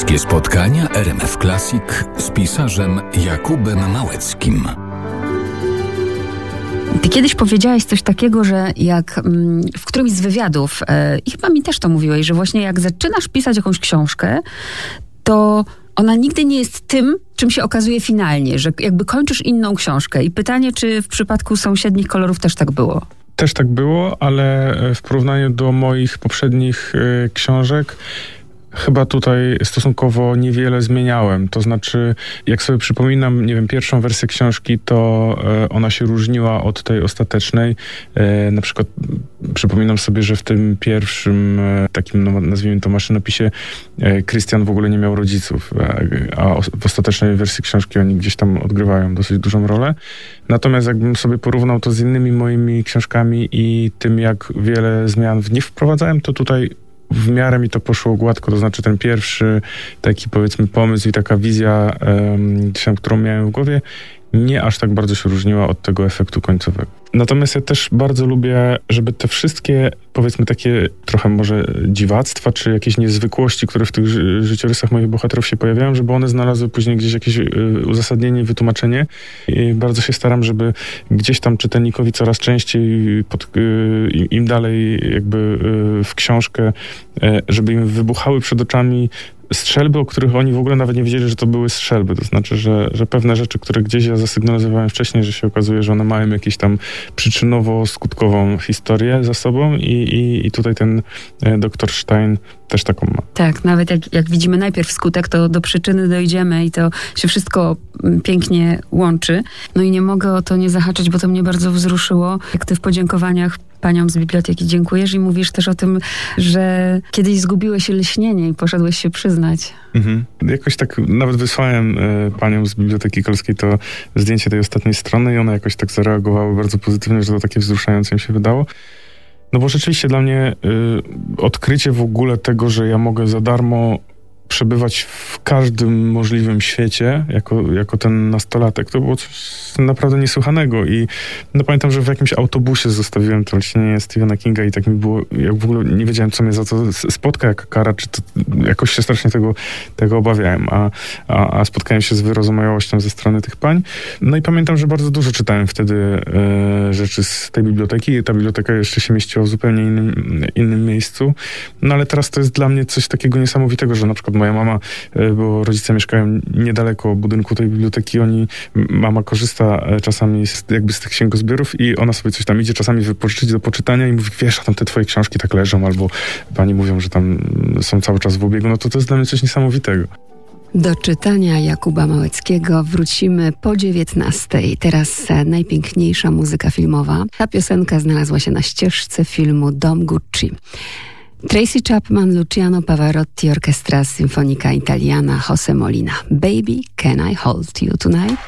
Bliskie spotkania RMF Classic z pisarzem Jakubem Małeckim. Ty kiedyś powiedziałeś coś takiego, że jak mm, w którymś z wywiadów, e, i chyba mi też to mówiłeś, że właśnie jak zaczynasz pisać jakąś książkę, to ona nigdy nie jest tym, czym się okazuje finalnie, że jakby kończysz inną książkę. I pytanie, czy w przypadku sąsiednich kolorów też tak było? Też tak było, ale w porównaniu do moich poprzednich y, książek, Chyba tutaj stosunkowo niewiele zmieniałem. To znaczy, jak sobie przypominam, nie wiem, pierwszą wersję książki, to e, ona się różniła od tej ostatecznej. E, na przykład przypominam sobie, że w tym pierwszym e, takim, no, nazwijmy to maszynopisie, Krystian w ogóle nie miał rodziców, a w ostatecznej wersji książki oni gdzieś tam odgrywają dosyć dużą rolę. Natomiast jakbym sobie porównał to z innymi moimi książkami i tym, jak wiele zmian w nich wprowadzałem, to tutaj w miarę mi to poszło gładko, to znaczy ten pierwszy taki powiedzmy pomysł i taka wizja, um, którą miałem w głowie, nie aż tak bardzo się różniła od tego efektu końcowego. Natomiast ja też bardzo lubię, żeby te wszystkie, powiedzmy, takie trochę może dziwactwa, czy jakieś niezwykłości, które w tych ży życiorysach moich bohaterów się pojawiają, żeby one znalazły później gdzieś jakieś y, uzasadnienie, wytłumaczenie. I bardzo się staram, żeby gdzieś tam czytelnikowi coraz częściej, pod, y, im dalej jakby y, w książkę, żeby im wybuchały przed oczami strzelby, o których oni w ogóle nawet nie wiedzieli, że to były strzelby. To znaczy, że, że pewne rzeczy, które gdzieś ja zasygnalizowałem wcześniej, że się okazuje, że one mają jakieś tam przyczynowo-skutkową historię za sobą i, i, i tutaj ten e, doktor Stein też taką ma. Tak, nawet jak, jak widzimy najpierw skutek, to do przyczyny dojdziemy i to się wszystko mm, pięknie łączy. No i nie mogę o to nie zahaczyć, bo to mnie bardzo wzruszyło, jak ty w podziękowaniach paniom z biblioteki dziękujesz i mówisz też o tym, że kiedyś zgubiłeś lśnienie i poszedłeś się przyznać. Mhm. Jakoś tak nawet wysłałem y, paniom z Biblioteki Kolskiej to zdjęcie tej ostatniej strony i one jakoś tak zareagowały bardzo pozytywnie, że to takie wzruszające im się wydało. No bo rzeczywiście dla mnie y, odkrycie w ogóle tego, że ja mogę za darmo przebywać w każdym możliwym świecie jako, jako ten nastolatek. To było coś naprawdę niesłychanego i no, pamiętam, że w jakimś autobusie zostawiłem to lśnienie Stephena Kinga i tak mi było, jak w ogóle nie wiedziałem, co mnie za to spotka, jaka kara, czy to jakoś się strasznie tego, tego obawiałem, a, a, a spotkałem się z wyrozumiałością ze strony tych pań. No i pamiętam, że bardzo dużo czytałem wtedy e, rzeczy z tej biblioteki. Ta biblioteka jeszcze się mieściła w zupełnie innym, innym miejscu. No ale teraz to jest dla mnie coś takiego niesamowitego, że na przykład moja mama, e, bo rodzice mieszkają niedaleko budynku tej biblioteki, oni, mama korzysta e, czasami z, jakby z tych księgozbiorów i ona sobie coś tam idzie czasami wypożyczyć do poczytania i mówi, wiesz, a tam te twoje książki tak leżą, albo pani mówią, że tam są cały czas w obiegu, no to to jest dla mnie coś niesamowitego. Do czytania Jakuba Małeckiego wrócimy po 19. Teraz e, najpiękniejsza muzyka filmowa. Ta piosenka znalazła się na ścieżce filmu Dom Gucci. Tracy Chapman, Luciano Pavarotti, Orchestra Sinfonica Italiana, Jose Molina. Baby, can I hold you tonight?